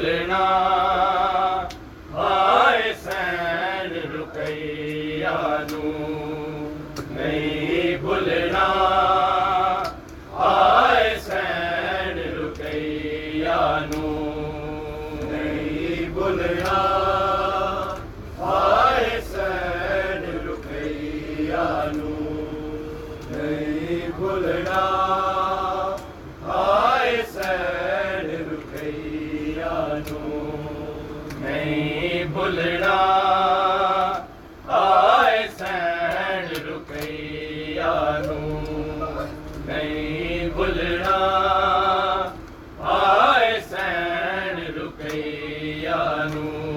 چلنا۔ یا نور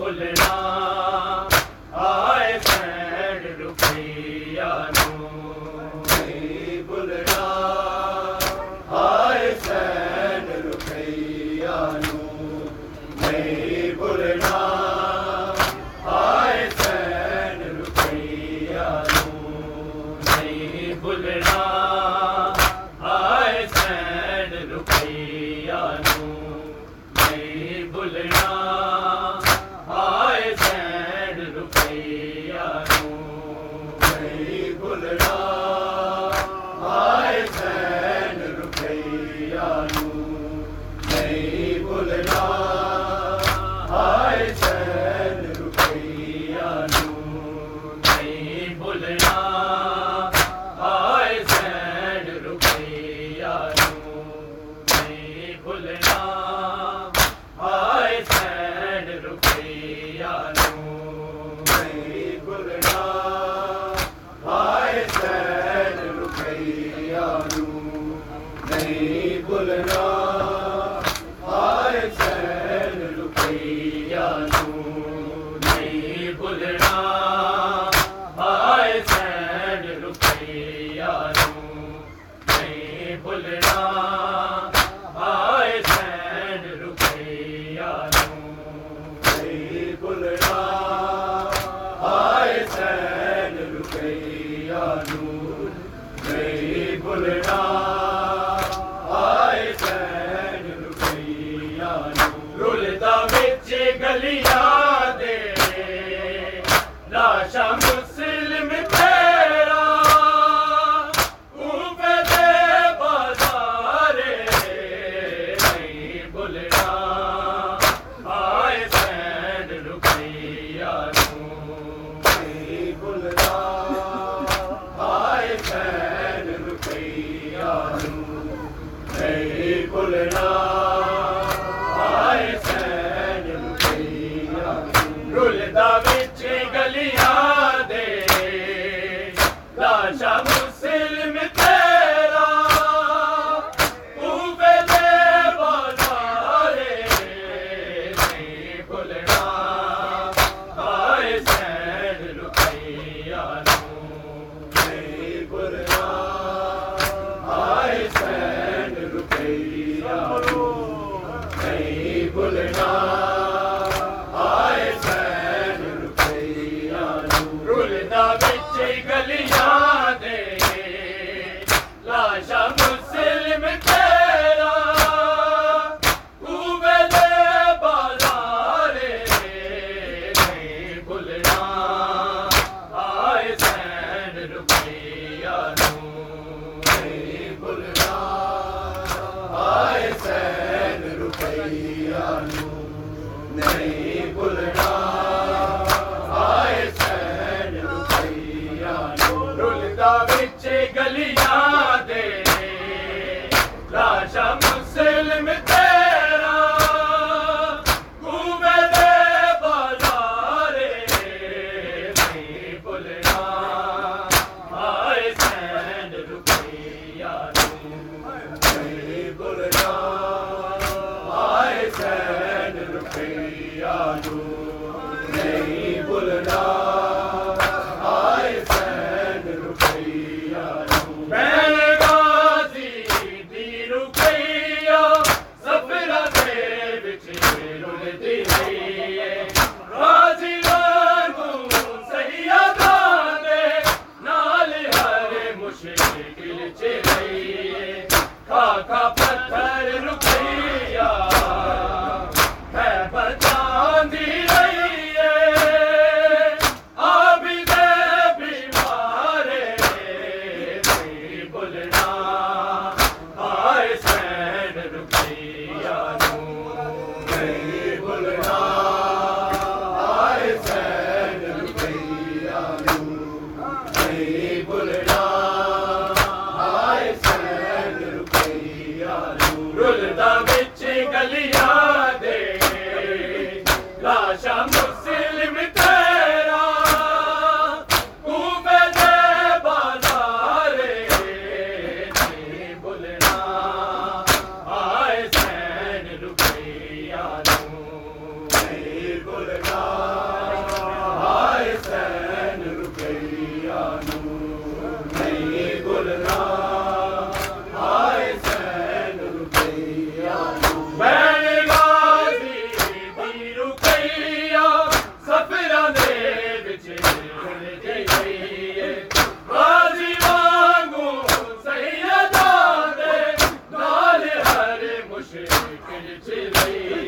بھولنا رکیا مشکل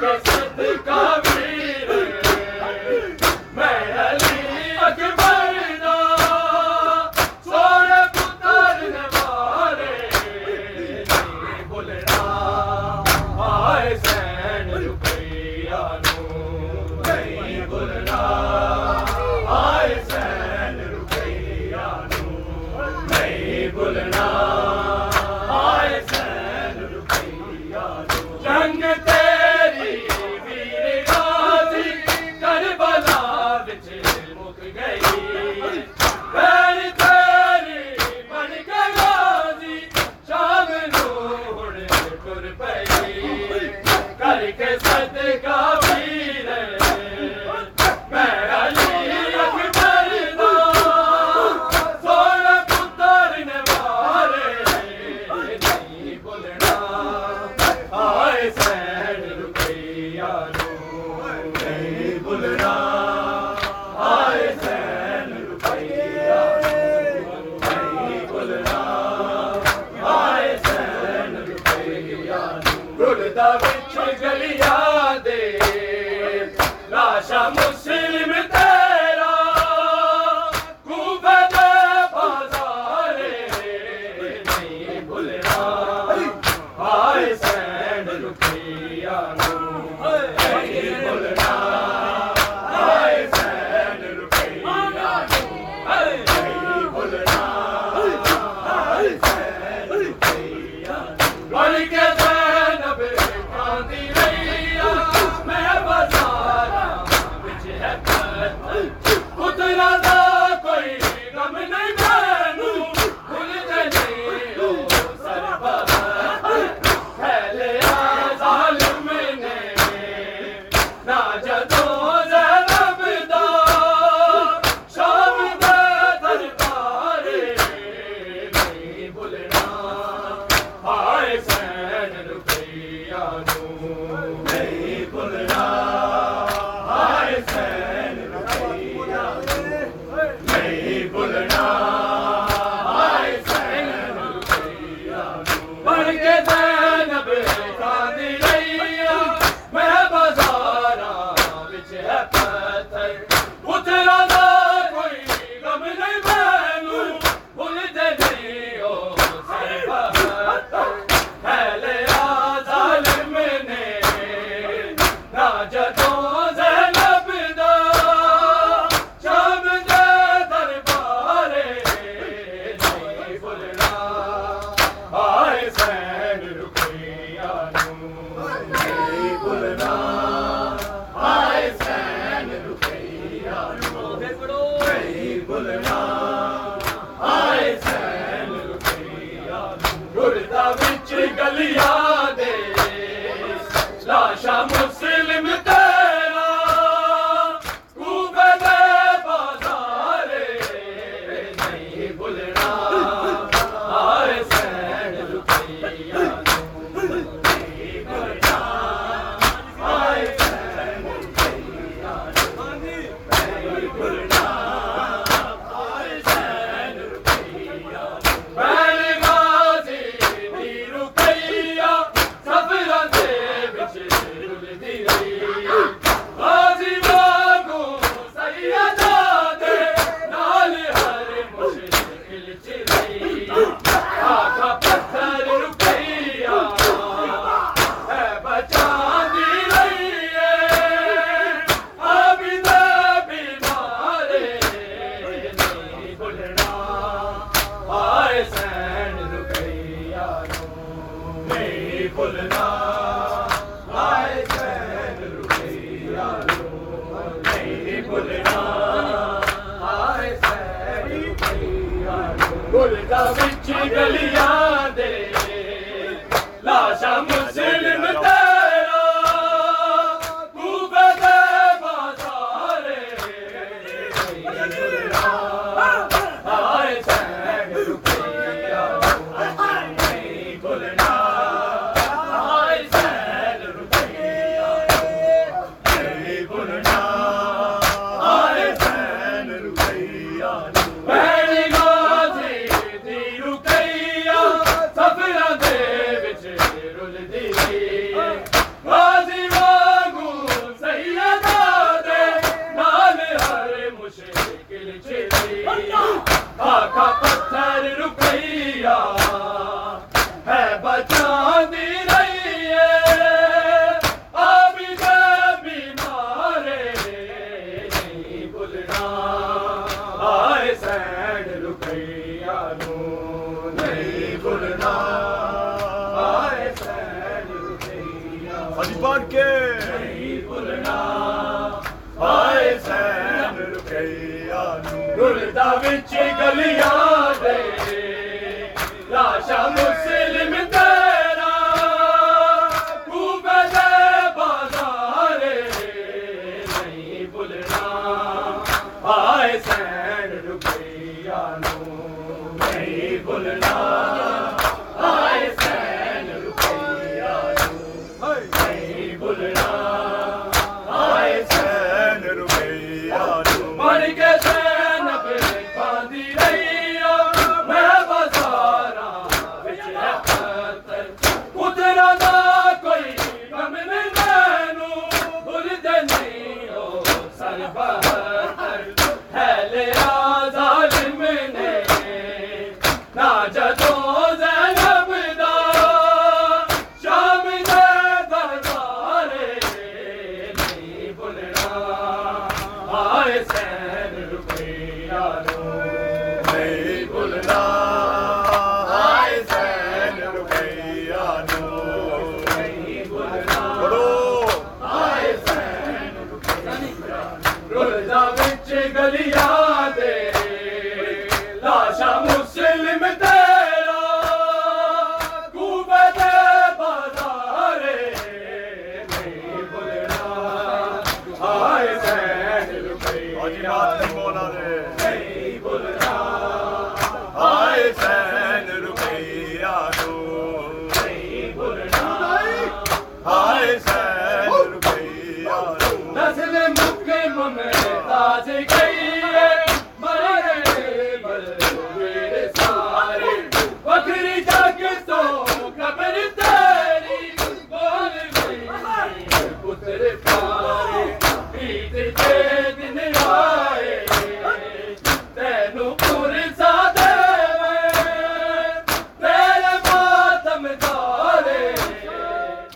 کے صدقہ ٹر گلیاں آئے سین روپیہ گردہ وچ گلیاں بن کے نہیں بھولنا آئے سین رکیا نور دا وچ گلیاں دے۔ لاشاں